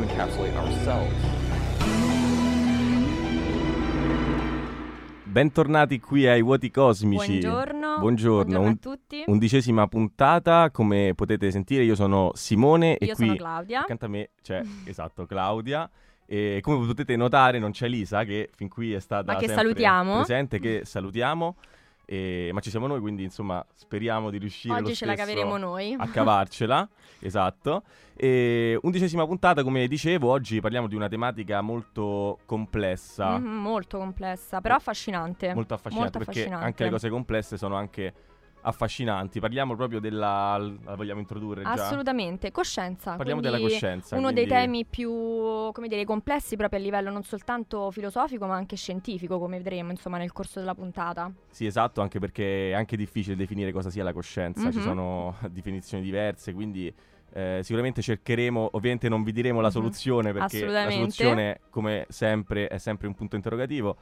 to encapsulate ourselves? Bentornati qui ai Vuoti Cosmici. Buongiorno. Buongiorno, a un- tutti. Undicesima puntata, come potete sentire io sono Simone e Io qui sono Claudia. accanto a me c'è, esatto, Claudia. E come potete notare non c'è Lisa che fin qui è stata Ma che salutiamo. presente, che salutiamo. E- ma ci siamo noi, quindi insomma speriamo di riuscire Oggi ce la caveremo noi. a cavarcela, esatto. E undicesima puntata, come dicevo, oggi parliamo di una tematica molto complessa. Mhm, molto complessa, però affascinante. molto affascinante Molto perché affascinante. anche le cose complesse sono anche affascinanti. Parliamo proprio della la vogliamo introdurre già. Assolutamente, coscienza. Parliamo della coscienza. Uno quindi- dei temi più, come dire, complessi proprio a livello non soltanto filosofico, ma anche scientifico, come vedremo, insomma, nel corso della puntata. Sì, esatto, anche perché è anche difficile definire cosa sia la coscienza, ci Mhm. sono definizioni diverse, quindi eh, sicuramente cercheremo, ovviamente non vi diremo la Mhm. soluzione perché la soluzione come sempre è sempre un punto interrogativo,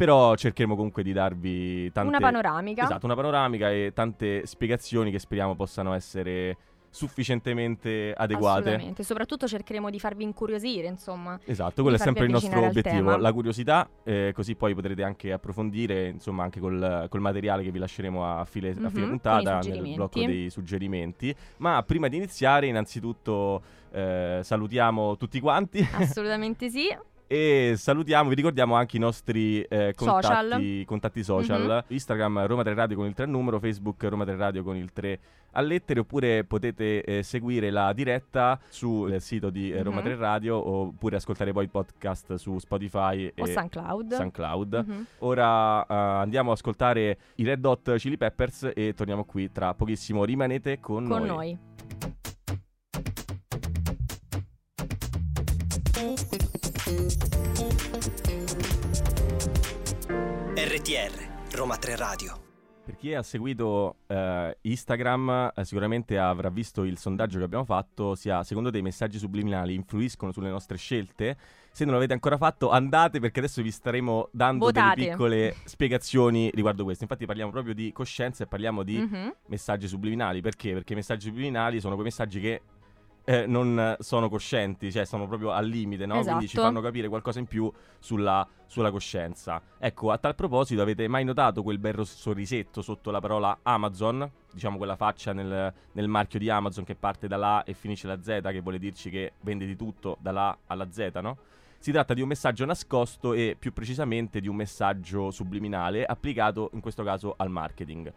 però cercheremo comunque di darvi tante Una panoramica. Esatto, una panoramica e tante spiegazioni che speriamo possano essere sufficientemente adeguate. Assolutamente, soprattutto cercheremo di farvi incuriosire, insomma. Esatto, quello è sempre il nostro obiettivo, la curiosità, eh, così poi potrete anche approfondire, insomma, anche col, col materiale che vi lasceremo a fine, a fine Mhm, puntata nel blocco dei suggerimenti. Ma prima di iniziare, innanzitutto eh, salutiamo tutti quanti Assolutamente sì. e salutiamo, vi ricordiamo anche i nostri eh, Social. contatti, contatti social, Instagram Roma 3 Radio con il 3 al numero, Facebook Roma 3 Radio con il 3 a lettere, oppure potete eh, seguire la diretta sul sito di eh, Roma Mhm. 3 Radio oppure ascoltare poi il podcast su Spotify O e SoundCloud. SoundCloud. Mhm. Ora eh, andiamo a ascoltare i Red Hot Chili Peppers e torniamo qui tra pochissimo. Rimanete con, Con noi. RTR Roma 3 Radio. Per chi ha seguito eh, Instagram eh, sicuramente avrà visto il sondaggio che abbiamo fatto, sia secondo te i messaggi subliminali influiscono sulle nostre scelte? Se non l'avete ancora fatto andate perché adesso vi staremo dando Votate. delle piccole spiegazioni riguardo questo. Infatti parliamo proprio di coscienza e parliamo di Mhm. messaggi subliminali. Perché? Perché i messaggi subliminali sono quei messaggi che eh, non sono coscienti, cioè sono proprio al limite, no? Quindi ci Esatto. fanno capire qualcosa in più sulla, sulla coscienza. Ecco, a tal proposito, avete mai notato quel bel sorrisetto sotto la parola Amazon? Diciamo quella faccia nel, nel marchio di Amazon che parte dalla A e finisce la Z, che vuole dirci che vende di tutto dalla A alla Z, no? Si tratta di un messaggio nascosto e più precisamente di un messaggio subliminale applicato in questo caso al marketing.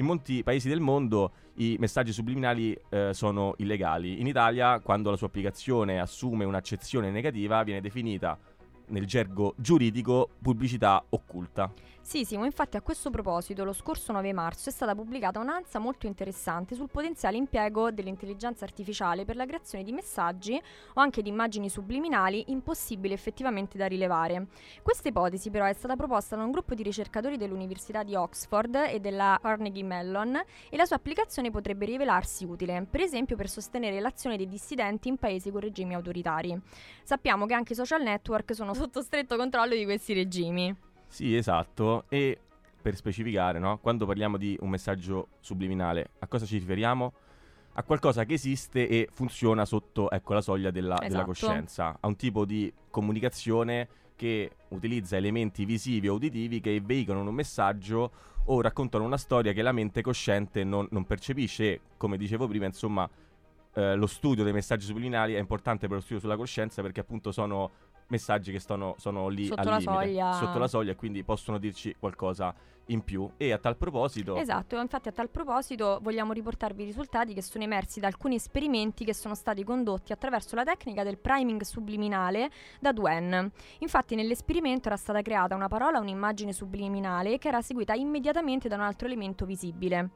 In molti paesi del mondo i messaggi subliminali eh, sono illegali. In Italia, quando la sua applicazione assume un'accezione negativa, viene definita nel gergo giuridico pubblicità occulta. Sì, Simo, infatti a questo proposito lo scorso 9 marzo è stata pubblicata un'ansa molto interessante sul potenziale impiego dell'intelligenza artificiale per la creazione di messaggi o anche di immagini subliminali impossibili effettivamente da rilevare. Questa ipotesi però è stata proposta da un gruppo di ricercatori dell'Università di Oxford e della Carnegie Mellon e la sua applicazione potrebbe rivelarsi utile, per esempio per sostenere l'azione dei dissidenti in paesi con regimi autoritari. Sappiamo che anche i social network sono sotto stretto controllo di questi regimi. Sì, esatto. E per specificare, no? quando parliamo di un messaggio subliminale, a cosa ci riferiamo? A qualcosa che esiste e funziona sotto ecco, la soglia della, della Esatto. coscienza, a un tipo di comunicazione che utilizza elementi visivi o uditivi che veicolano un messaggio o raccontano una storia che la mente cosciente non, non percepisce. E, come dicevo prima, insomma, eh, lo studio dei messaggi subliminali è importante per lo studio sulla coscienza perché appunto sono messaggi che sono, sono lì Sotto al la limite, soglia. sotto la soglia quindi possono dirci qualcosa in più e a tal proposito Esatto, infatti a tal proposito vogliamo riportarvi i risultati che sono emersi da alcuni esperimenti che sono stati condotti attraverso la tecnica del priming subliminale da Duen. Infatti nell'esperimento era stata creata una parola un'immagine subliminale che era seguita immediatamente da un altro elemento visibile.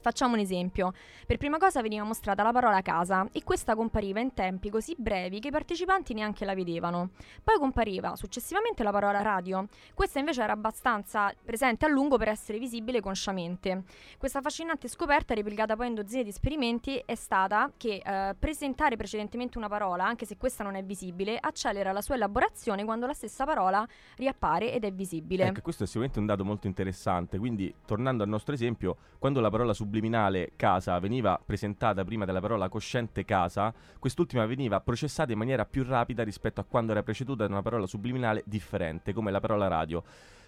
Facciamo un esempio. Per prima cosa veniva mostrata la parola casa e questa compariva in tempi così brevi che i partecipanti neanche la vedevano. Poi compariva successivamente la parola radio. Questa invece era abbastanza presente a lungo per essere visibile consciamente. Questa affascinante scoperta, replicata poi in dozzine di esperimenti, è stata che eh, presentare precedentemente una parola, anche se questa non è visibile, accelera la sua elaborazione quando la stessa parola riappare ed è visibile. Ecco, questo è sicuramente un dato molto interessante. Quindi, tornando al nostro esempio, quando la parola subliminale casa veniva presentata prima della parola cosciente casa, quest'ultima veniva processata in maniera più rapida rispetto a quando era preceduta da una parola subliminale differente, come la parola radio.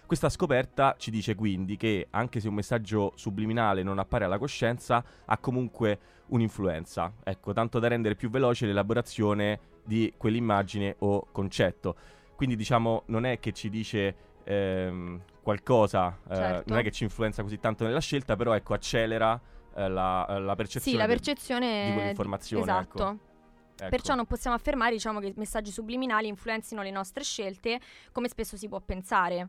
Questa scoperta ci dice quindi che anche se un messaggio subliminale non appare alla coscienza, ha comunque un'influenza, ecco, tanto da rendere più veloce l'elaborazione di quell'immagine o concetto. Quindi diciamo non è che ci dice ehm, qualcosa, eh, Certo. non è che ci influenza così tanto nella scelta, però ecco accelera eh, la, la percezione Sì, la percezione di quell'informazione, Esatto. ecco. Ecco. Perciò non possiamo affermare diciamo, che i messaggi subliminali influenzino le nostre scelte come spesso si può pensare.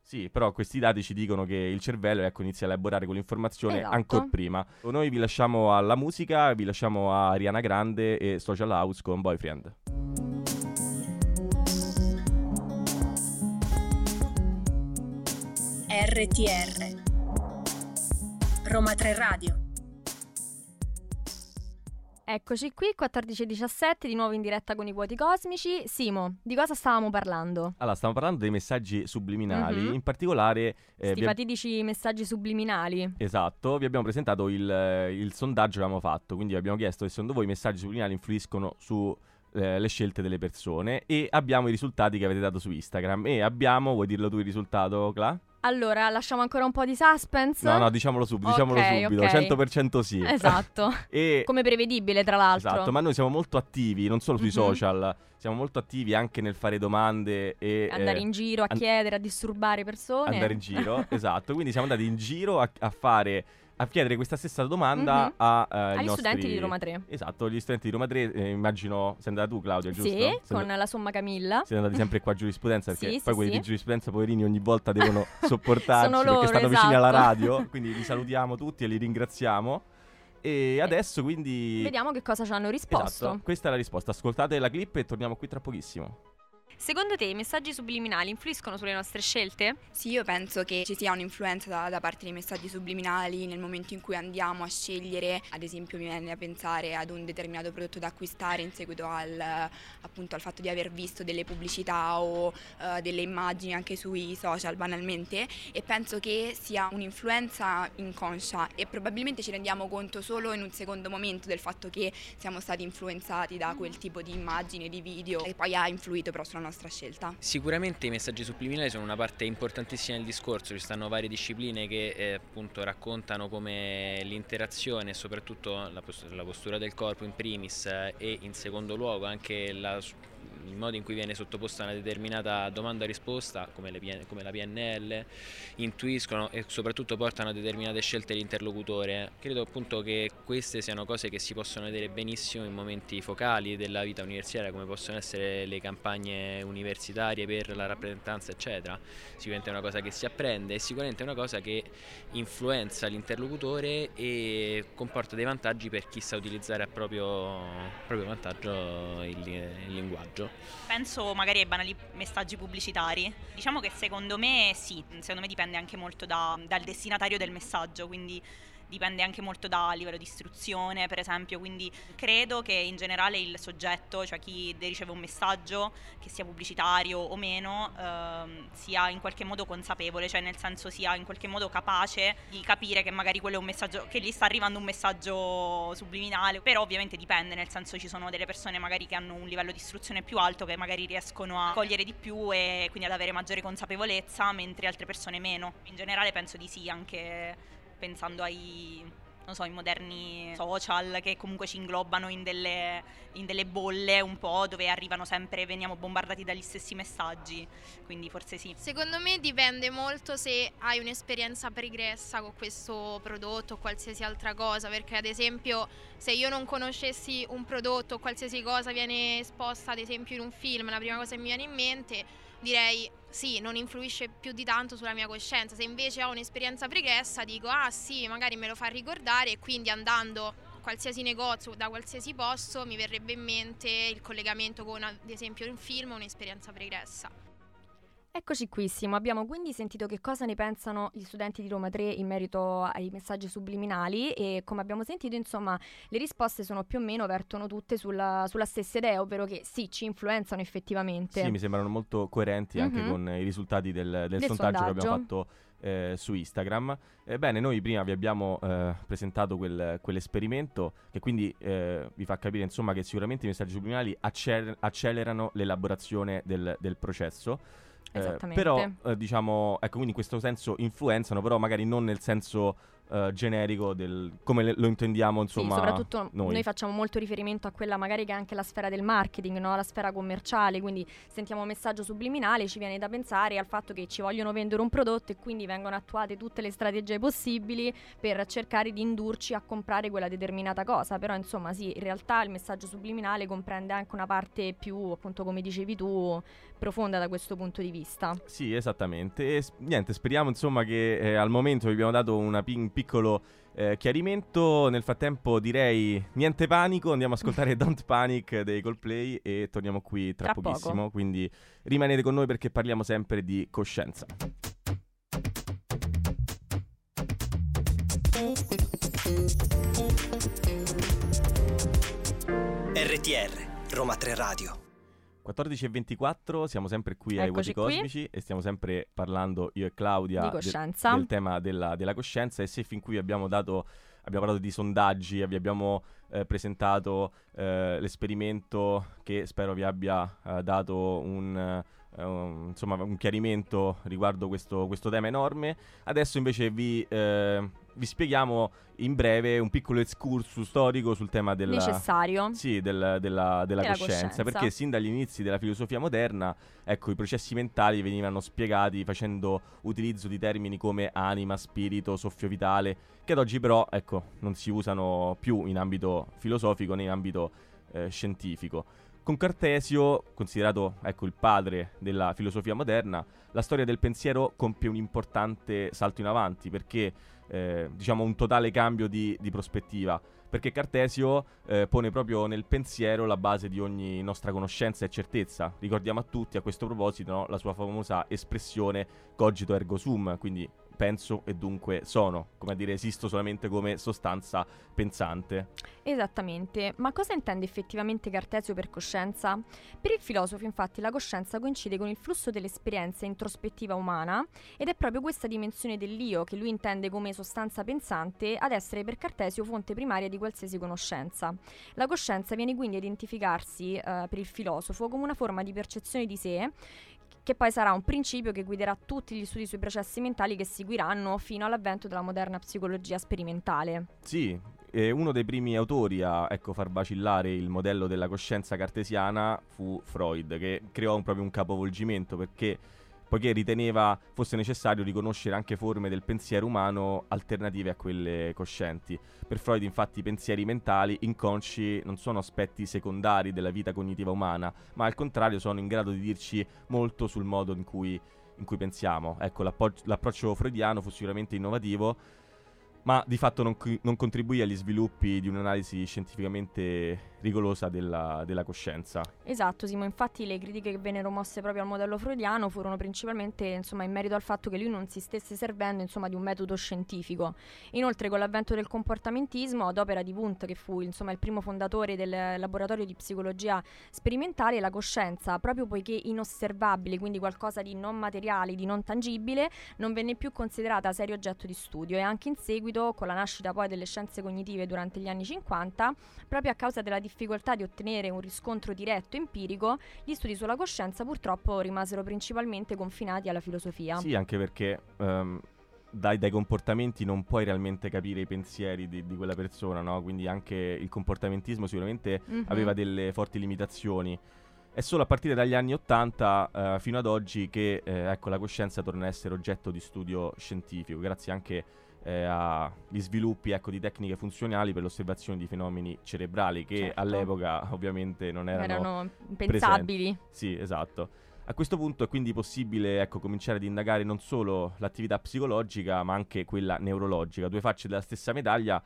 Sì, però questi dati ci dicono che il cervello ecco, inizia a elaborare quell'informazione Esatto. ancora prima. Noi vi lasciamo alla musica, vi lasciamo a Ariana Grande e Social House con Boyfriend. RTR Roma 3 Radio Eccoci qui, 14.17, di nuovo in diretta con i vuoti cosmici. Simo, di cosa stavamo parlando? Allora, stiamo parlando dei messaggi subliminali, Mhm. in particolare... eh, Sti vi ab- fatidici messaggi subliminali. Esatto, vi abbiamo presentato il, eh, il sondaggio che avevamo fatto, quindi vi abbiamo chiesto se secondo voi i messaggi subliminali influiscono sulle scelte delle persone e abbiamo i risultati che avete dato su Instagram e abbiamo, vuoi dirlo tu il risultato, Cla? Allora, lasciamo ancora un po' di suspense? No, no, diciamolo subito, diciamolo Ok, subito, ok. 100% sì. Esatto. e Come prevedibile, tra l'altro. Esatto, ma noi siamo molto attivi, non solo sui Mhm. social, siamo molto attivi anche nel fare domande e Andare eh, in giro a an- chiedere, a disturbare persone. andare in giro, esatto. Quindi siamo andati in giro a, a fare a chiedere questa stessa domanda Mhm. a eh, Agli nostri- studenti di Roma 3. Esatto, gli studenti di Roma 3, eh, immagino sei andata tu Claudia, giusto? Sì, Sei con andata- la somma Camilla. siete andati sempre qua a giurisprudenza perché Sì, poi sì, quelli sì. di giurisprudenza poverini ogni volta devono sopportarci Sono perché loro, stanno vicini alla esatto. radio, quindi li salutiamo tutti e li ringraziamo. E adesso quindi Vediamo che cosa ci hanno risposto. Esatto, questa è la risposta. Ascoltate la clip e torniamo qui tra pochissimo. Secondo te i messaggi subliminali influiscono sulle nostre scelte? Sì, io penso che ci sia un'influenza da, da parte dei messaggi subliminali nel momento in cui andiamo a scegliere, ad esempio mi viene a pensare ad un determinato prodotto da acquistare in seguito al, appunto, al fatto di aver visto delle pubblicità o eh, delle immagini anche sui social banalmente e penso che sia un'influenza inconscia e probabilmente ci rendiamo conto solo in un secondo momento del fatto che siamo stati influenzati da quel tipo di immagine, di video e poi ha influito però sulla nostra scelta. Sicuramente i messaggi subliminali sono una parte importantissima del discorso, ci stanno varie discipline che eh, appunto raccontano come l'interazione e soprattutto la, pos- la postura del corpo in primis eh, e in secondo luogo anche la il modo in cui viene sottoposta una determinata domanda-risposta come, PN come la PNL intuiscono e soprattutto portano a determinate scelte l'interlocutore. Credo appunto che queste siano cose che si possono vedere benissimo in momenti focali della vita universitaria come possono essere le campagne universitarie per la rappresentanza eccetera. Sicuramente è una cosa che si apprende e sicuramente è una cosa che influenza l'interlocutore e comporta dei vantaggi per chi sa utilizzare a proprio, proprio vantaggio il, il linguaggio. Penso magari ai banali messaggi pubblicitari. Diciamo che secondo me sì, secondo me dipende anche molto da- dal destinatario del messaggio, quindi dipende anche molto dal livello di istruzione, per esempio, quindi credo che in generale il soggetto, cioè chi riceve un messaggio, che sia pubblicitario o meno, ehm, sia in qualche modo consapevole, cioè nel senso sia in qualche modo capace di capire che magari quello è un messaggio, che gli sta arrivando un messaggio subliminale, però ovviamente dipende, nel senso ci sono delle persone magari che hanno un livello di istruzione più alto, che magari riescono a cogliere di più e quindi ad avere maggiore consapevolezza, mentre altre persone meno. In generale penso di sì, anche pensando ai non so, i moderni social che comunque ci inglobano in delle, in delle bolle un po' dove arrivano sempre, veniamo bombardati dagli stessi messaggi, quindi forse sì. Secondo me dipende molto se hai un'esperienza pregressa con questo prodotto o qualsiasi altra cosa, perché ad esempio se io non conoscessi un prodotto o qualsiasi cosa viene esposta ad esempio in un film, la prima cosa che mi viene in mente direi sì, non influisce più di tanto sulla mia coscienza. Se invece ho un'esperienza pregressa, dico ah sì, magari me lo fa ricordare e quindi andando a qualsiasi negozio, da qualsiasi posto, mi verrebbe in mente il collegamento con ad esempio un film o un'esperienza pregressa. Eccoci qui, Simo. Abbiamo quindi sentito che cosa ne pensano gli studenti di Roma 3 in merito ai messaggi subliminali e come abbiamo sentito, insomma, le risposte sono più o meno vertono tutte sulla, sulla stessa idea, ovvero che sì, ci influenzano effettivamente. Sì, mi sembrano molto coerenti anche Mhm. con i risultati del, del Del sondaggio, che abbiamo sondaggio. fatto eh, su Instagram. Ebbene, noi prima vi abbiamo eh, presentato quel- quell'esperimento che quindi eh, vi fa capire insomma che sicuramente i messaggi subliminali accer- accelerano l'elaborazione del, del processo. Eh, Esattamente. però eh, diciamo, ecco, quindi in questo senso influenzano, però magari non nel senso eh, generico del come le- lo intendiamo, insomma, sì, soprattutto noi. noi. facciamo molto riferimento a quella magari che è anche la sfera del marketing, no? la sfera commerciale, quindi sentiamo un messaggio subliminale, ci viene da pensare al fatto che ci vogliono vendere un prodotto e quindi vengono attuate tutte le strategie possibili per cercare di indurci a comprare quella determinata cosa, però insomma sì, in realtà il messaggio subliminale comprende anche una parte più, appunto come dicevi tu, profonda da questo punto di vista. Sì, esattamente. E niente, speriamo insomma che eh, al momento vi abbiamo dato una pi- un piccolo eh, chiarimento. Nel frattempo direi niente panico, andiamo a ascoltare Don't Panic dei Coldplay e torniamo qui tra, Tra poco. pochissimo. Quindi rimanete con noi perché parliamo sempre di coscienza. RTR, Roma 3 Radio. 14.24, siamo sempre qui ai Vuoti Eccoci qui. Cosmici e stiamo sempre parlando io e Claudia Di de- coscienza. del tema della, della coscienza e se fin qui abbiamo dato abbiamo parlato di sondaggi, vi abbiamo eh, presentato eh, l'esperimento che spero vi abbia eh, dato un, eh, un- insomma, un chiarimento riguardo questo, questo tema enorme. Adesso invece vi, eh, vi spieghiamo in breve un piccolo excursus storico sul tema della, Necessario. sì, del- della, della Della coscienza, coscienza. perché sin dagli inizi della filosofia moderna, ecco, i processi mentali venivano spiegati facendo utilizzo di termini come anima, spirito, soffio vitale, che ad oggi però, ecco, non si usano più in ambito filosofico né in ambito eh, scientifico. Con Cartesio, considerato ecco, il padre della filosofia moderna, la storia del pensiero compie un importante salto in avanti perché eh, diciamo un totale cambio di, di prospettiva. Perché Cartesio eh, pone proprio nel pensiero la base di ogni nostra conoscenza e certezza. Ricordiamo a tutti a questo proposito no, la sua famosa espressione cogito ergo sum, quindi penso e dunque sono, come a dire esisto solamente come sostanza pensante. Esattamente, ma cosa intende effettivamente Cartesio per coscienza? Per il filosofo infatti la coscienza coincide con il flusso dell'esperienza introspettiva umana ed è proprio questa dimensione dell'io che lui intende come sostanza pensante ad essere per Cartesio fonte primaria di qualsiasi conoscenza. La coscienza viene quindi a identificarsi eh, per il filosofo come una forma di percezione di sé che poi sarà un principio che guiderà tutti gli studi sui processi mentali che seguiranno fino all'avvento della moderna psicologia sperimentale. Sì, e uno dei primi autori a ecco, far vacillare il modello della coscienza cartesiana fu Freud, che creò un, proprio un capovolgimento perché poiché riteneva fosse necessario riconoscere anche forme del pensiero umano alternative a quelle coscienti. Per Freud infatti i pensieri mentali inconsci non sono aspetti secondari della vita cognitiva umana, ma al contrario sono in grado di dirci molto sul modo in cui, in cui pensiamo. Ecco, l'approccio freudiano fu sicuramente innovativo, ma di fatto non, non contribuì agli sviluppi di un'analisi scientificamente rigorosa della, della coscienza. Esatto, Simo, infatti le critiche che vennero mosse proprio al modello freudiano furono principalmente insomma, in merito al fatto che lui non si stesse servendo insomma, di un metodo scientifico. Inoltre con l'avvento del comportamentismo, ad opera di Wundt, che fu insomma, il primo fondatore del laboratorio di psicologia sperimentale, la coscienza, proprio poiché inosservabile, quindi qualcosa di non materiale, di non tangibile, non venne più considerata serio oggetto di studio e anche in seguito, con la nascita poi delle scienze cognitive durante gli anni 50, proprio a causa della difficoltà di ottenere un riscontro diretto empirico, gli studi sulla coscienza purtroppo rimasero principalmente confinati alla filosofia. Sì, anche perché ehm, dai, dai comportamenti non puoi realmente capire i pensieri di, di quella persona, no? Quindi anche il comportamentismo sicuramente Mhm. aveva delle forti limitazioni. È solo a partire dagli anni 80 eh, fino ad oggi che eh, ecco, la coscienza torna a essere oggetto di studio scientifico, grazie anche eh, agli sviluppi ecco, di tecniche funzionali per l'osservazione di fenomeni cerebrali che Certo. all'epoca ovviamente non erano, Erano presenti. impensabili. Sì, esatto. A questo punto è quindi possibile ecco, cominciare ad indagare non solo l'attività psicologica, ma anche quella neurologica, due facce della stessa medaglia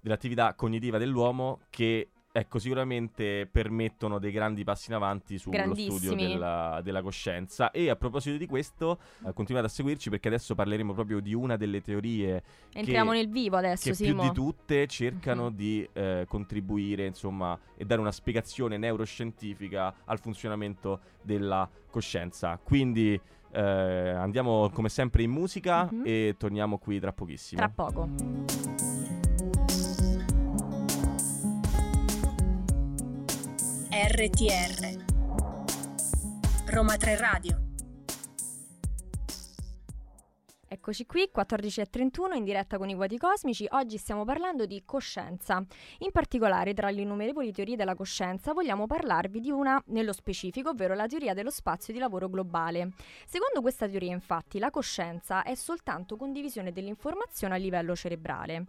dell'attività cognitiva dell'uomo che ecco, sicuramente permettono dei grandi passi in avanti sullo studio della, della coscienza. E a proposito di questo, eh, continuate a seguirci perché adesso parleremo proprio di una delle teorie Entriamo che, nel vivo adesso, che più di tutte cercano Mhm. di eh, contribuire, insomma, e dare una spiegazione neuroscientifica al funzionamento della coscienza. Quindi eh, andiamo come sempre in musica Mhm. e torniamo qui tra pochissimo. Tra poco. RTR Roma 3 Radio Eccoci qui, 14.31 in diretta con i Vuoti Cosmici. Oggi stiamo parlando di coscienza. In particolare, tra le innumerevoli teorie della coscienza, vogliamo parlarvi di una nello specifico, ovvero la teoria dello spazio di lavoro globale. Secondo questa teoria, infatti, la coscienza è soltanto condivisione dell'informazione a livello cerebrale.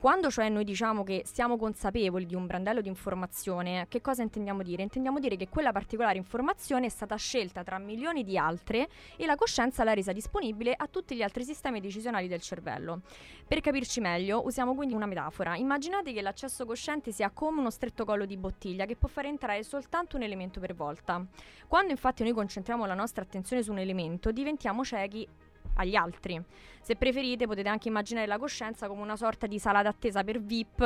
Quando cioè noi diciamo che siamo consapevoli di un brandello di informazione, che cosa intendiamo dire? Intendiamo dire che quella particolare informazione è stata scelta tra milioni di altre e la coscienza l'ha resa disponibile a tutti gli altri sistemi decisionali del cervello. Per capirci meglio, usiamo quindi una metafora. Immaginate che l'accesso cosciente sia come uno stretto collo di bottiglia che può fare entrare soltanto un elemento per volta. Quando infatti noi concentriamo la nostra attenzione su un elemento, diventiamo ciechi agli altri. Se preferite potete anche immaginare la coscienza come una sorta di sala d'attesa per VIP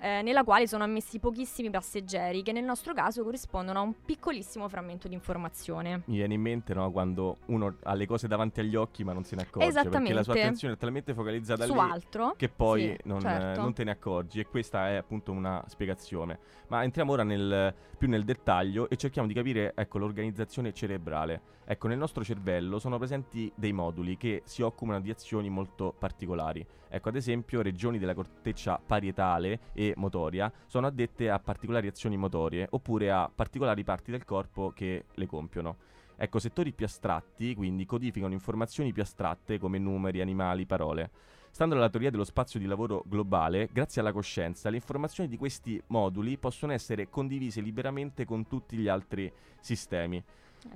eh, nella quale sono ammessi pochissimi passeggeri che nel nostro caso corrispondono a un piccolissimo frammento di informazione. Mi viene in mente no, quando uno ha le cose davanti agli occhi ma non se ne accorge perché la sua attenzione è talmente focalizzata Su lì altro che poi Sì, non, certo. eh, non te ne accorgi e questa è appunto una spiegazione. Ma entriamo ora nel- più nel dettaglio e cerchiamo di capire ecco, l'organizzazione cerebrale. Ecco, nel nostro cervello sono presenti dei moduli che si occupano di azioni molto particolari. Ecco, ad esempio, regioni della corteccia parietale e motoria sono addette a particolari azioni motorie oppure a particolari parti del corpo che le compiono. Ecco, settori più astratti, quindi codificano informazioni più astratte come numeri, animali, parole. Stando alla teoria dello spazio di lavoro globale, grazie alla coscienza, le informazioni di questi moduli possono essere condivise liberamente con tutti gli altri sistemi.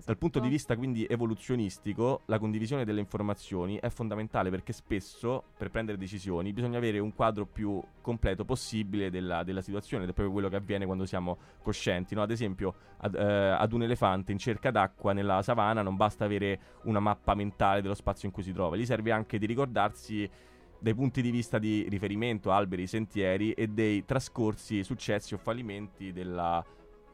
Dal punto di vista quindi evoluzionistico, la condivisione delle informazioni è fondamentale perché spesso per prendere decisioni bisogna avere un quadro più completo possibile della, della situazione ed è proprio quello che avviene quando siamo coscienti. no? Ad esempio, ad, eh, ad un elefante in cerca d'acqua nella savana non basta avere una mappa mentale dello spazio in cui si trova, gli serve anche di ricordarsi dai punti di vista di riferimento, alberi, sentieri e dei trascorsi, successi o fallimenti della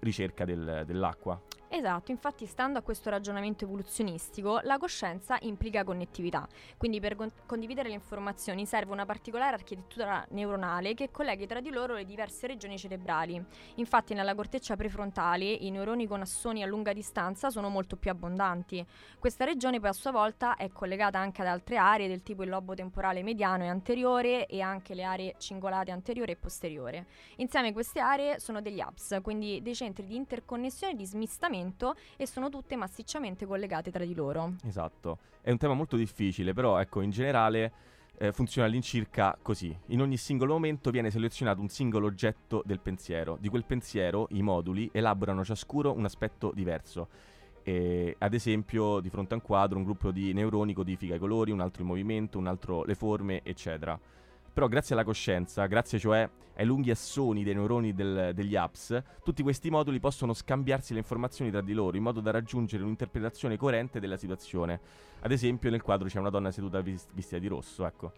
ricerca del- dell'acqua. Esatto, infatti stando a questo ragionamento evoluzionistico, la coscienza implica connettività, quindi per con- condividere le informazioni serve una particolare architettura neuronale che colleghi tra di loro le diverse regioni cerebrali. Infatti nella corteccia prefrontale i neuroni con assoni a lunga distanza sono molto più abbondanti. Questa regione poi a sua volta è collegata anche ad altre aree del tipo il lobo temporale mediano e anteriore e anche le aree cingolate anteriore e posteriore. Insieme queste aree sono degli hubs, quindi dei centri di interconnessione e di smistamento e sono tutte massicciamente collegate tra di loro. Esatto, è un tema molto difficile, però ecco, in generale eh, funziona all'incirca così. In ogni singolo momento viene selezionato un singolo oggetto del pensiero. Di quel pensiero i moduli elaborano ciascuno un aspetto diverso. E, ad esempio, di fronte a un quadro, un gruppo di neuroni codifica i colori, un altro il movimento, un altro le forme, eccetera. Però grazie alla coscienza, grazie cioè ai lunghi assoni dei neuroni del- degli apps, tutti questi moduli possono scambiarsi le informazioni tra di loro in modo da raggiungere un'interpretazione coerente della situazione. Ad esempio nel quadro c'è una donna seduta vis- vestita di rosso, ecco.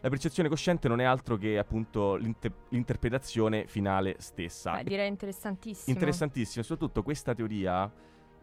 La percezione cosciente non è altro che appunto l'inter- l'interpretazione finale stessa. Beh, direi interessantissimo. Interessantissimo, soprattutto questa teoria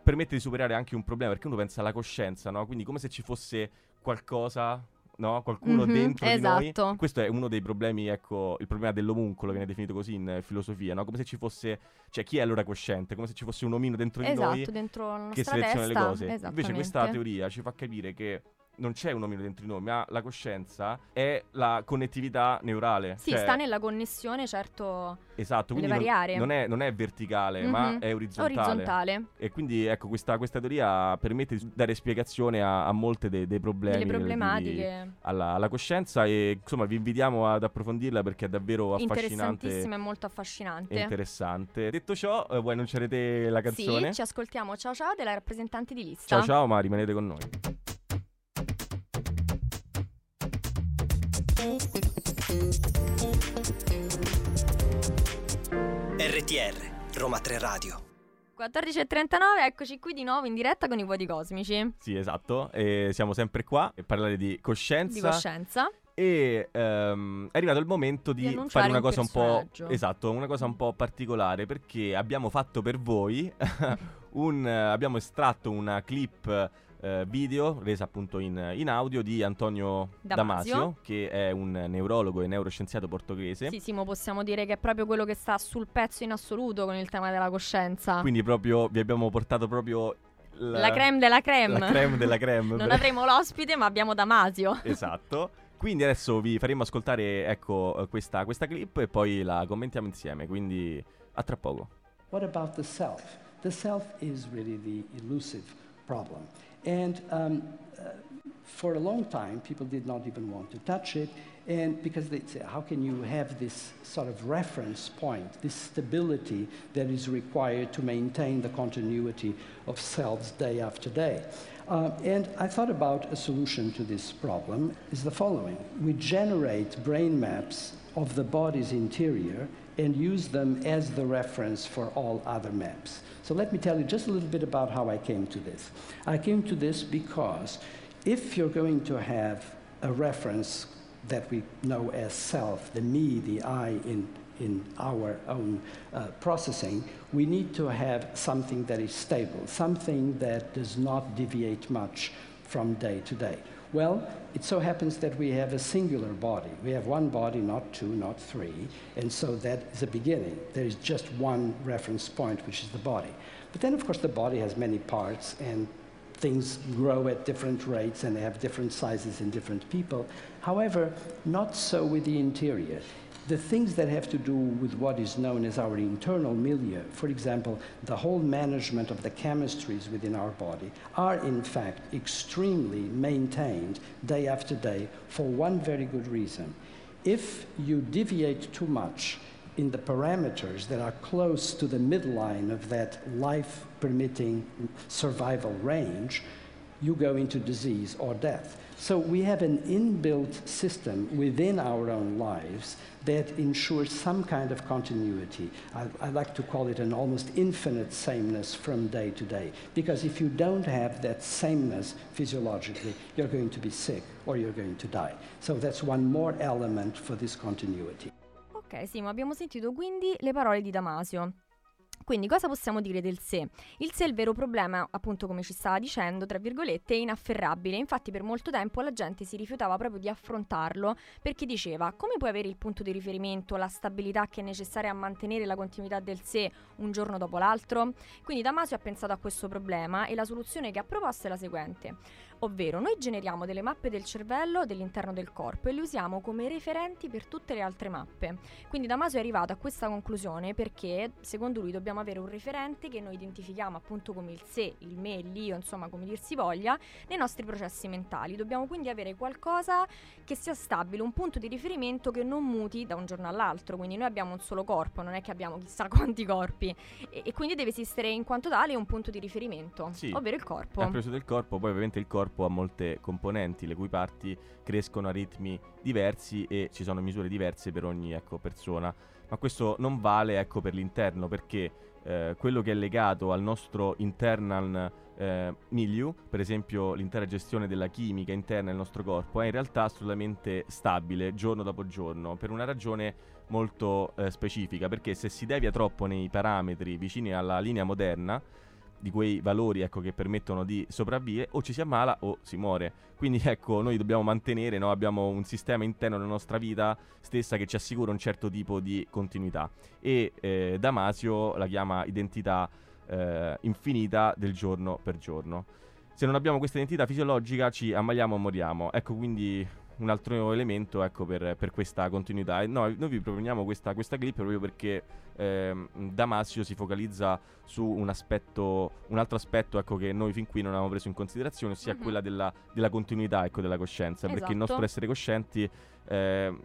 permette di superare anche un problema, perché uno pensa alla coscienza, no? Quindi come se ci fosse qualcosa, no? Qualcuno Mhm, dentro di esatto. noi. Questo è uno dei problemi, ecco, il problema dell'omuncolo viene definito così in eh, filosofia, no? Come se ci fosse, cioè chi è allora cosciente? Come se ci fosse un omino dentro di Esatto, noi dentro la che seleziona testa. le cose. Invece questa teoria ci fa capire che non c'è un omino dentro di noi, ma la coscienza è la connettività neurale. Sì, cioè- sta nella connessione, certo, Esatto, quindi non, non è, non è verticale, ma Mhm. è orizzontale. orizzontale. E quindi ecco, questa, questa teoria permette di dare spiegazione a, a molte dei, dei problemi Delle problematiche. alla, alla coscienza e insomma vi invitiamo ad approfondirla perché è davvero affascinante Interessantissima e molto affascinante. e interessante. Detto ciò, eh, voi annunciarete la canzone? Sì, ci ascoltiamo Ciao Ciao della rappresentante di lista. Ciao ciao, ma rimanete con noi. RTR, Roma 3 Radio. 14.39, eccoci qui di nuovo in diretta con i vuoti cosmici Sì, esatto. E siamo sempre qua a parlare di coscienza. di coscienza. E ehm, è arrivato il momento di, Di fare una un cosa un po'. Esatto, una cosa un po' particolare perché abbiamo fatto per voi un. abbiamo estratto una clip. Eh, video resa appunto in, in audio di Antonio Damasio. Damasio, che è un neurologo e neuroscienziato portoghese. Sì, Simo, possiamo dire che è proprio quello che sta sul pezzo in assoluto con il tema della coscienza. Quindi proprio vi abbiamo portato proprio la, La creme della creme. La creme della creme. non avremo l'ospite, ma abbiamo Damasio. Esatto. Quindi adesso vi faremo ascoltare ecco questa, questa clip e poi la commentiamo insieme. Quindi a tra poco. What about the self? The self is really the elusive problem. And um, uh, for a long time, people did not even want to touch it. And because they say, how can you have this sort of reference point, this stability that is required to maintain the continuity of selves day after day? Uh, and I thought about a solution to this problem is the following. We generate brain maps of the body's interior and use them as the reference for all other maps. So let me tell you just a little bit about how I came to this. I came to this because if you're going to have a reference that we know as self, the me, the I in, in our own uh, processing, we need to have something that is stable, something that does not deviate much from day to day. Well, it so happens that we have a singular body. We have one body, not two, not three, and so that is a beginning. There is just one reference point, which is the body. But then, of course, the body has many parts, and things grow at different rates and they have different sizes in different people. However, not so with the interior. The things that have to do with what is known as our internal milieu, for example, the whole management of the chemistries within our body, are in fact extremely maintained day after day for one very good reason. If you deviate too much in the parameters that are close to the midline of that life permitting survival range, you go into disease or death. So we have an inbuilt system within our own lives that ensures some kind of continuity. I, I like to call it an almost infinite sameness from day to day. Because if you don't have that sameness physiologically, you're going to be sick or you're going to die. So that's one more element for this continuity. Ok, sì, ma abbiamo sentito quindi le parole di Damasio. Quindi cosa possiamo dire del sé? Il sé è il vero problema, appunto come ci stava dicendo, tra virgolette, è inafferrabile. Infatti per molto tempo la gente si rifiutava proprio di affrontarlo perché diceva come puoi avere il punto di riferimento, la stabilità che è necessaria a mantenere la continuità del sé un giorno dopo l'altro? Quindi Damasio ha pensato a questo problema e la soluzione che ha proposto è la seguente. Ovvero, noi generiamo delle mappe del cervello dell'interno del corpo e le usiamo come referenti per tutte le altre mappe. Quindi Damasio è arrivato a questa conclusione perché, secondo lui, dobbiamo avere un referente che noi identifichiamo appunto come il sé, il me, l'io, insomma, come dir si voglia, nei nostri processi mentali. Dobbiamo quindi avere qualcosa che sia stabile, un punto di riferimento che non muti da un giorno all'altro. Quindi noi abbiamo un solo corpo, non è che abbiamo chissà quanti corpi. E, e quindi deve esistere in quanto tale un punto di riferimento, Sì. ovvero il corpo. È preso del corpo, poi ovviamente il corpo ha molte componenti, le cui parti crescono a ritmi diversi e ci sono misure diverse per ogni ecco, persona. Ma questo non vale ecco, per l'interno perché eh, quello che è legato al nostro internal eh, milieu, per esempio l'intera gestione della chimica interna del nostro corpo, è in realtà assolutamente stabile giorno dopo giorno per una ragione molto eh, specifica perché se si devia troppo nei parametri vicini alla linea moderna di quei valori ecco, che permettono di sopravvivere, o ci si ammala o si muore. Quindi ecco, noi dobbiamo mantenere, no? abbiamo un sistema interno nella nostra vita stessa che ci assicura un certo tipo di continuità. E eh, Damasio la chiama identità eh, infinita del giorno per giorno. se non abbiamo questa identità fisiologica ci ammaliamo o moriamo. Ecco quindi un altro elemento ecco, per, per, questa continuità. E no, noi vi proponiamo questa, questa clip proprio perché eh, Damasio si focalizza su un aspetto, un altro aspetto ecco, che noi fin qui non abbiamo preso in considerazione, ossia uh-huh. quella della, della continuità ecco, della coscienza, esatto. perché il nostro essere coscienti eh,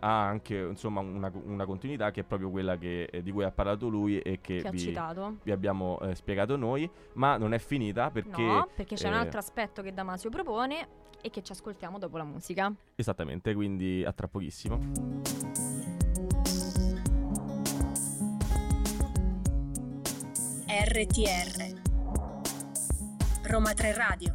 ha anche insomma, una, una, continuità che è proprio quella che, eh, di cui ha parlato lui e che, che vi, vi, abbiamo eh, spiegato noi, ma non è finita perché... No, perché c'è un altro aspetto che Damasio propone e che ci ascoltiamo dopo la musica. Esattamente, quindi a tra pochissimo. RTR Roma 3 Radio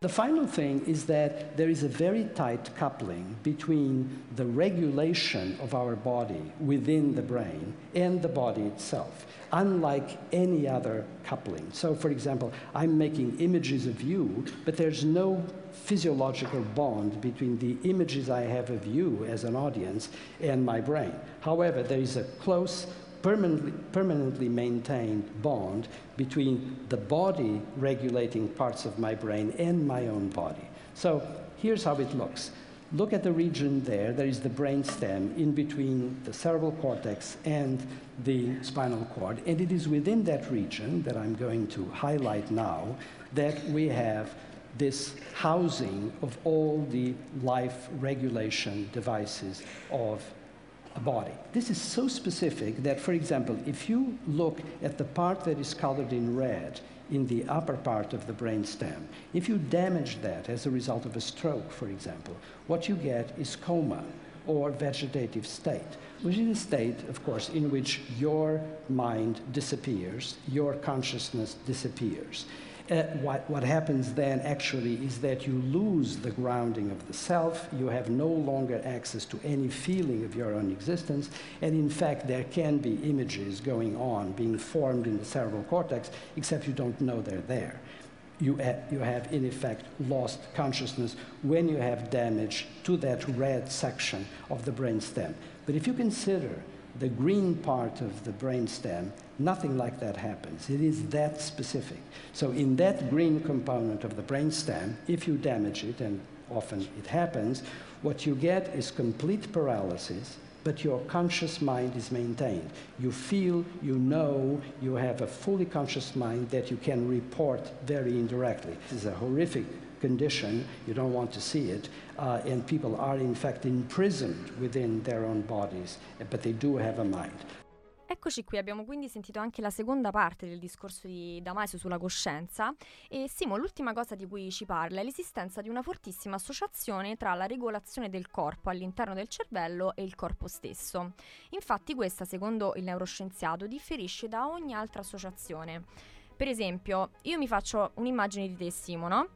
The final thing is that there is a very tight coupling between the regulation of our body within the brain and the body itself, unlike any other coupling. So, for example, I'm making images of you, but there's no physiological bond between the images I have of you as an audience and my brain. However, there is a close permanently, permanently maintained bond between the body regulating parts of my brain and my own body. So here's how it looks. Look at the region there. There is the brain stem in between the cerebral cortex and the spinal cord. And it is within that region that I'm going to highlight now that we have this housing of all the life regulation devices of a body. This is so specific that, for example, if you look at the part that is colored in red in the upper part of the brain stem, if you damage that as a result of a stroke, for example, what you get is coma or vegetative state, which is a state, of course, in which your mind disappears, your consciousness disappears. Uh, what, what happens then actually is that you lose the grounding of the self, you have no longer access to any feeling of your own existence, and in fact, there can be images going on being formed in the cerebral cortex, except you don't know they're there. You, ha- you have, in effect, lost consciousness when you have damage to that red section of the brain stem. But if you consider the green part of the brain stem, nothing like that happens. It is that specific. So in that green component of the brain stem, if you damage it, and often it happens, what you get is complete paralysis, but your conscious mind is maintained. You feel, you know, you have a fully conscious mind that you can report very indirectly. This is a horrific condition, you don't want to see it, uh, and people are in fact imprisoned within their own bodies, but they do have a mind. Eccoci qui, abbiamo quindi sentito anche la seconda parte del discorso di Damasio sulla coscienza e Simo, l'ultima cosa di cui ci parla è l'esistenza di una fortissima associazione tra la regolazione del corpo all'interno del cervello e il corpo stesso. Infatti questa, secondo il neuroscienziato, differisce da ogni altra associazione. Per esempio, io mi faccio un'immagine di te, Simo, no?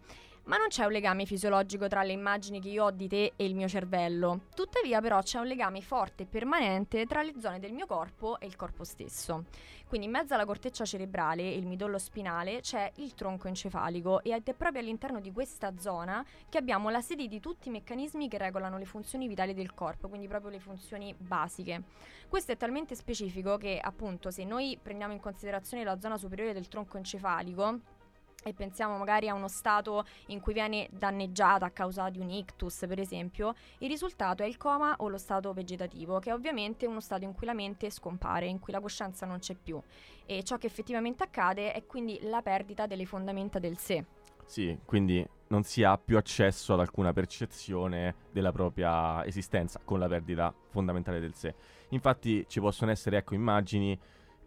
Ma non c'è un legame fisiologico tra le immagini che io ho di te e il mio cervello. Tuttavia però c'è un legame forte e permanente tra le zone del mio corpo e il corpo stesso. Quindi in mezzo alla corteccia cerebrale e il midollo spinale c'è il tronco encefalico ed è proprio all'interno di questa zona che abbiamo la sede di tutti i meccanismi che regolano le funzioni vitali del corpo, quindi proprio le funzioni basiche. Questo è talmente specifico che appunto se noi prendiamo in considerazione la zona superiore del tronco encefalico, e pensiamo magari a uno stato in cui viene danneggiata a causa di un ictus, per esempio, il risultato è il coma o lo stato vegetativo, che è ovviamente uno stato in cui la mente scompare, in cui la coscienza non c'è più. E ciò che effettivamente accade è quindi la perdita delle fondamenta del sé. Sì, quindi non si ha più accesso ad alcuna percezione della propria esistenza con la perdita fondamentale del sé. Infatti ci possono essere ecco immagini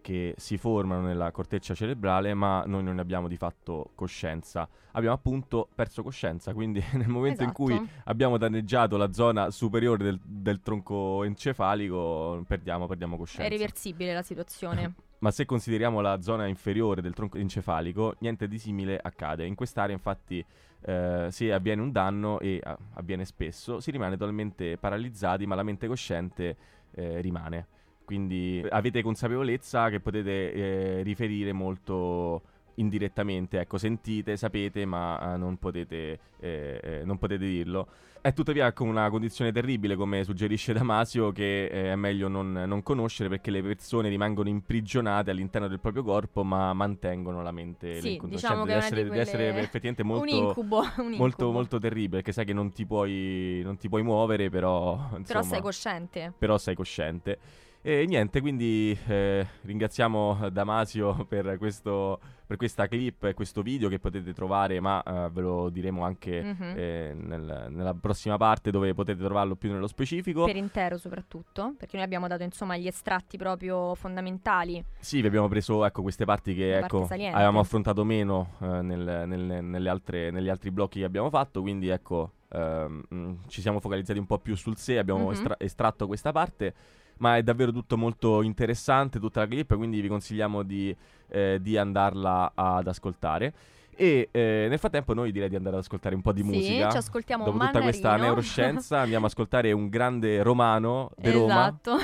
che si formano nella corteccia cerebrale, ma noi non ne abbiamo di fatto coscienza. Abbiamo appunto perso coscienza, quindi nel momento esatto. in cui esatto. abbiamo danneggiato la zona superiore del, del tronco encefalico, perdiamo, perdiamo coscienza. È reversibile la situazione. ma se consideriamo la zona inferiore del tronco encefalico, niente di simile accade. In quest'area, infatti, eh, se avviene un danno, e uh, avviene spesso, si rimane totalmente paralizzati, ma la mente cosciente eh, rimane. Quindi avete consapevolezza che potete eh, riferire molto indirettamente, ecco, sentite, sapete, ma eh, non, potete, eh, eh, non potete dirlo. È tuttavia una condizione terribile, come suggerisce Damasio, che eh, è meglio non, non, conoscere perché le persone rimangono imprigionate all'interno del proprio corpo, ma mantengono la mente sì, diciamo che deve, essere, deve essere effettivamente molto, un incubo, un incubo. molto, molto terribile, perché sai che non ti puoi, non ti puoi muovere, però... Insomma, però sei cosciente. Però sei cosciente. E niente, quindi eh, ringraziamo Damasio per, questo, per, questa clip e questo video che potete trovare, ma eh, ve lo diremo anche mm-hmm. eh, nel, nella prossima parte dove potete trovarlo più nello specifico. Per intero soprattutto, perché noi abbiamo dato insomma gli estratti proprio fondamentali. Sì, vi abbiamo preso ecco, queste parti che ecco, avevamo affrontato meno eh, nel, nel, nelle altre, negli altri blocchi che abbiamo fatto, quindi ecco, ehm, ci siamo focalizzati un po' più sul sé, abbiamo mm-hmm. estra- estratto questa parte ma è davvero tutto molto interessante, tutta la clip, quindi vi consigliamo di, eh, di andarla ad ascoltare. E eh, nel frattempo noi direi di andare ad ascoltare un po' di sì, musica. ci ascoltiamo Dopo Mannarino. tutta questa neuroscienza andiamo ad ascoltare un grande romano di Roma. Esatto.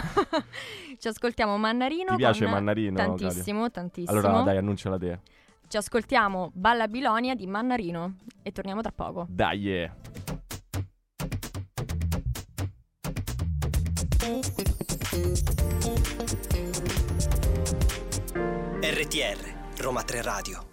ci ascoltiamo Mannarino. Ti piace Mannarino? Tantissimo, Claudio? tantissimo. Allora dai, annunciala te. Ci ascoltiamo Balla Bilonia di Mannarino e torniamo tra poco. Dai. Yeah. RTR Roma 3 Radio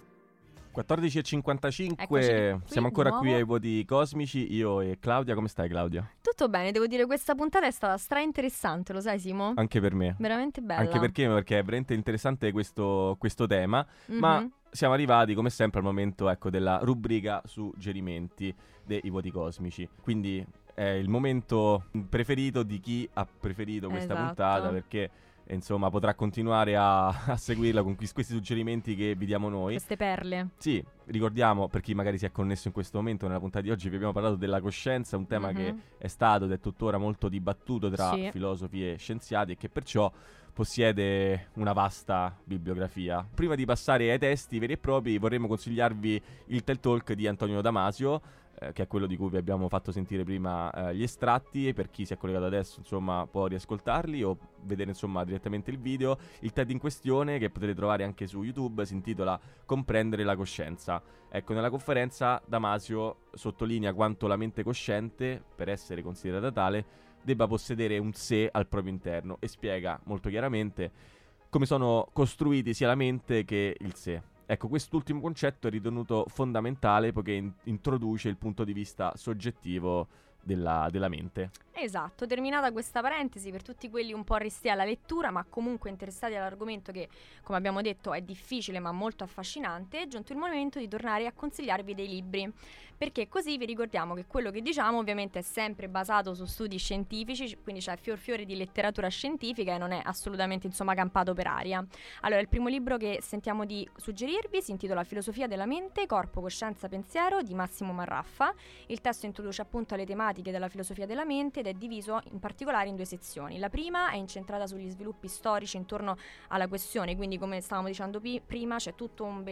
14.55, siamo ancora qui ai voti cosmici, io e Claudia, come stai Claudia? Tutto bene, devo dire questa puntata è stata stra interessante, lo sai Simo? Anche per me. Veramente bella. Anche perché, perché è veramente interessante questo, questo tema, mm-hmm. ma siamo arrivati come sempre al momento ecco, della rubrica suggerimenti dei voti cosmici, quindi è il momento preferito di chi ha preferito questa esatto. puntata perché insomma potrà continuare a, a seguirla con questi suggerimenti che vi diamo noi. Queste perle. Sì, ricordiamo per chi magari si è connesso in questo momento, nella puntata di oggi vi abbiamo parlato della coscienza, un tema mm-hmm. che è stato ed è tuttora molto dibattuto tra sì. filosofi e scienziati e che perciò possiede una vasta bibliografia. Prima di passare ai testi veri e propri vorremmo consigliarvi il TEL Talk di Antonio Damasio, eh, che è quello di cui vi abbiamo fatto sentire prima eh, gli estratti e per chi si è collegato adesso insomma può riascoltarli o vedere insomma direttamente il video. Il TED in questione che potete trovare anche su YouTube si intitola Comprendere la coscienza. Ecco, nella conferenza Damasio sottolinea quanto la mente cosciente, per essere considerata tale, debba possedere un sé al proprio interno e spiega molto chiaramente come sono costruiti sia la mente che il sé. Ecco, quest'ultimo concetto è ritenuto fondamentale poiché in- introduce il punto di vista soggettivo della, della mente. Esatto, terminata questa parentesi per tutti quelli un po' resti alla lettura ma comunque interessati all'argomento che come abbiamo detto è difficile ma molto affascinante, è giunto il momento di tornare a consigliarvi dei libri perché così vi ricordiamo che quello che diciamo ovviamente è sempre basato su studi scientifici, quindi c'è fior fiore di letteratura scientifica e non è assolutamente insomma campato per aria. Allora, il primo libro che sentiamo di suggerirvi si intitola Filosofia della mente, corpo, coscienza, pensiero di Massimo Marraffa. Il testo introduce appunto le tematiche della filosofia della mente ed è diviso in particolare in due sezioni. La prima è incentrata sugli sviluppi storici intorno alla questione, quindi come stavamo dicendo pi- prima c'è tutta un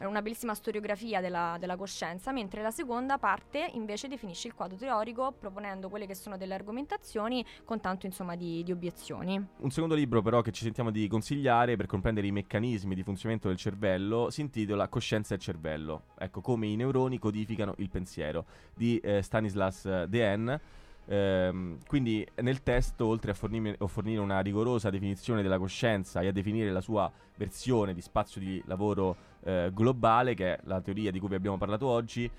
una bellissima storiografia della, della coscienza, mentre la seconda parte invece definisce il quadro teorico proponendo quelle che sono delle argomentazioni con tanto insomma di, di obiezioni. Un secondo libro però che ci sentiamo di consigliare per comprendere i meccanismi di funzionamento del cervello si intitola Coscienza e cervello, ecco come i neuroni codificano il pensiero di eh, Stanislas Dehaene. Ehm, quindi nel testo, oltre a fornire, a fornire, una rigorosa definizione della coscienza e a definire la sua versione di spazio di lavoro eh, globale, che è la teoria di cui abbiamo parlato oggi,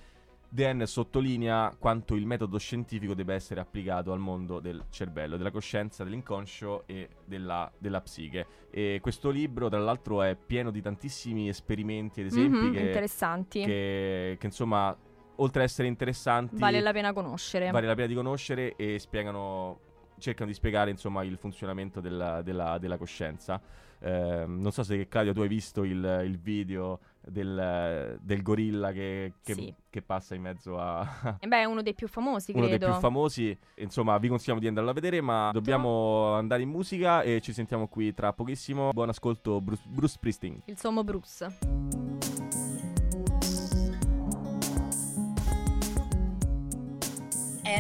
Dan sottolinea quanto il metodo scientifico debba essere applicato al mondo del cervello, della coscienza, dell'inconscio e della, della psiche. E questo libro, tra l'altro, è pieno di tantissimi esperimenti ed esempi mm-hmm, che, interessanti. Che, che insomma oltre ad essere interessanti, vale la pena conoscere. Vale la pena di conoscere e spiegano, cercano di spiegare insomma il funzionamento della, della, della coscienza. Eh, non so se Claudio tu hai visto il, il video del, del, gorilla che, che, sì. che, passa in mezzo a... e beh, è uno dei più famosi, uno credo. dei più famosi. Insomma, vi consigliamo di andarlo a vedere, ma dobbiamo andare in musica e ci sentiamo qui tra pochissimo. Buon ascolto, Bruce, Bruce Springsteen. Il sommo Bruce.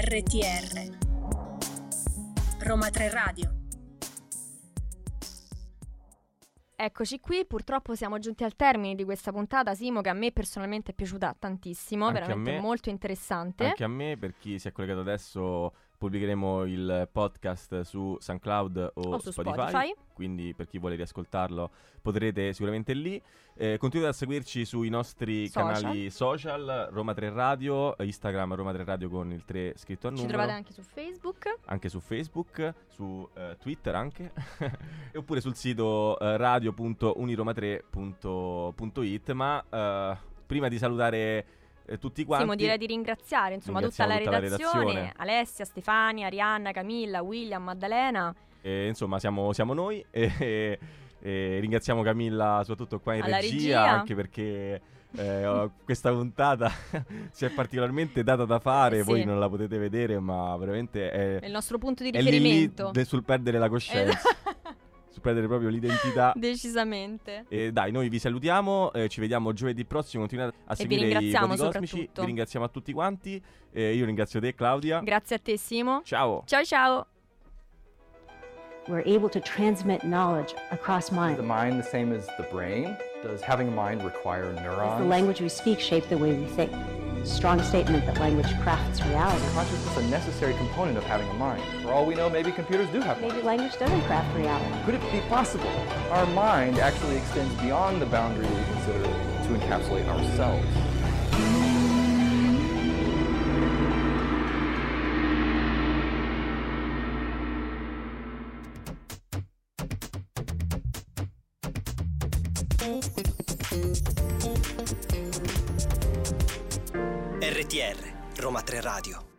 RTR Roma 3 Radio Eccoci qui, purtroppo siamo giunti al termine di questa puntata, Simo, che a me personalmente è piaciuta tantissimo, Anche veramente me. molto interessante. Anche a me, per chi si è collegato adesso, pubblicheremo il podcast su SoundCloud o, O su Spotify. Quindi per chi vuole riascoltarlo potrete sicuramente lì. Eh, continuate a seguirci sui nostri Social. canali social, Roma 3 Radio, Instagram Roma 3 Radio con il 3 scritto a Ci numero. trovate anche su Facebook. anche su Facebook, su eh, Twitter anche, e oppure sul sito eh, radio.uniroma3.it. Ma eh, prima di salutare eh, tutti quanti, Simo, direi di ringraziare insomma tutta la, tutta la redazione, redazione. Alessia, Stefania, Arianna, Camilla, William, Maddalena. eh, insomma siamo, siamo noi e, e ringraziamo Camilla soprattutto qua in regia, regia. anche perché eh, questa puntata si è particolarmente data da fare, Eh, voi sì. non la potete vedere ma veramente è, È il nostro punto di è lì lì riferimento. sul perdere la coscienza, sul perdere proprio l'identità. Decisamente. E dai, noi vi salutiamo, eh, ci vediamo giovedì prossimo, continuate a vi seguire i ringraziamo Voti Cosmici, vi ringraziamo a tutti quanti, eh, io ringrazio te Claudia, Grazie a te, Simo. ciao! Ciao ciao. We're able to transmit knowledge across mind. the mind the same as the brain? Does having a mind require Does the neurons? language we speak shape the way we think? Strong statement that language crafts reality. Consciousness is a necessary component of having a mind. For all we know, maybe computers do have Maybe language doesn't craft reality. Could it be possible? Our mind actually extends beyond the boundary we consider to encapsulate ourselves. RTR, Roma 3 Radio.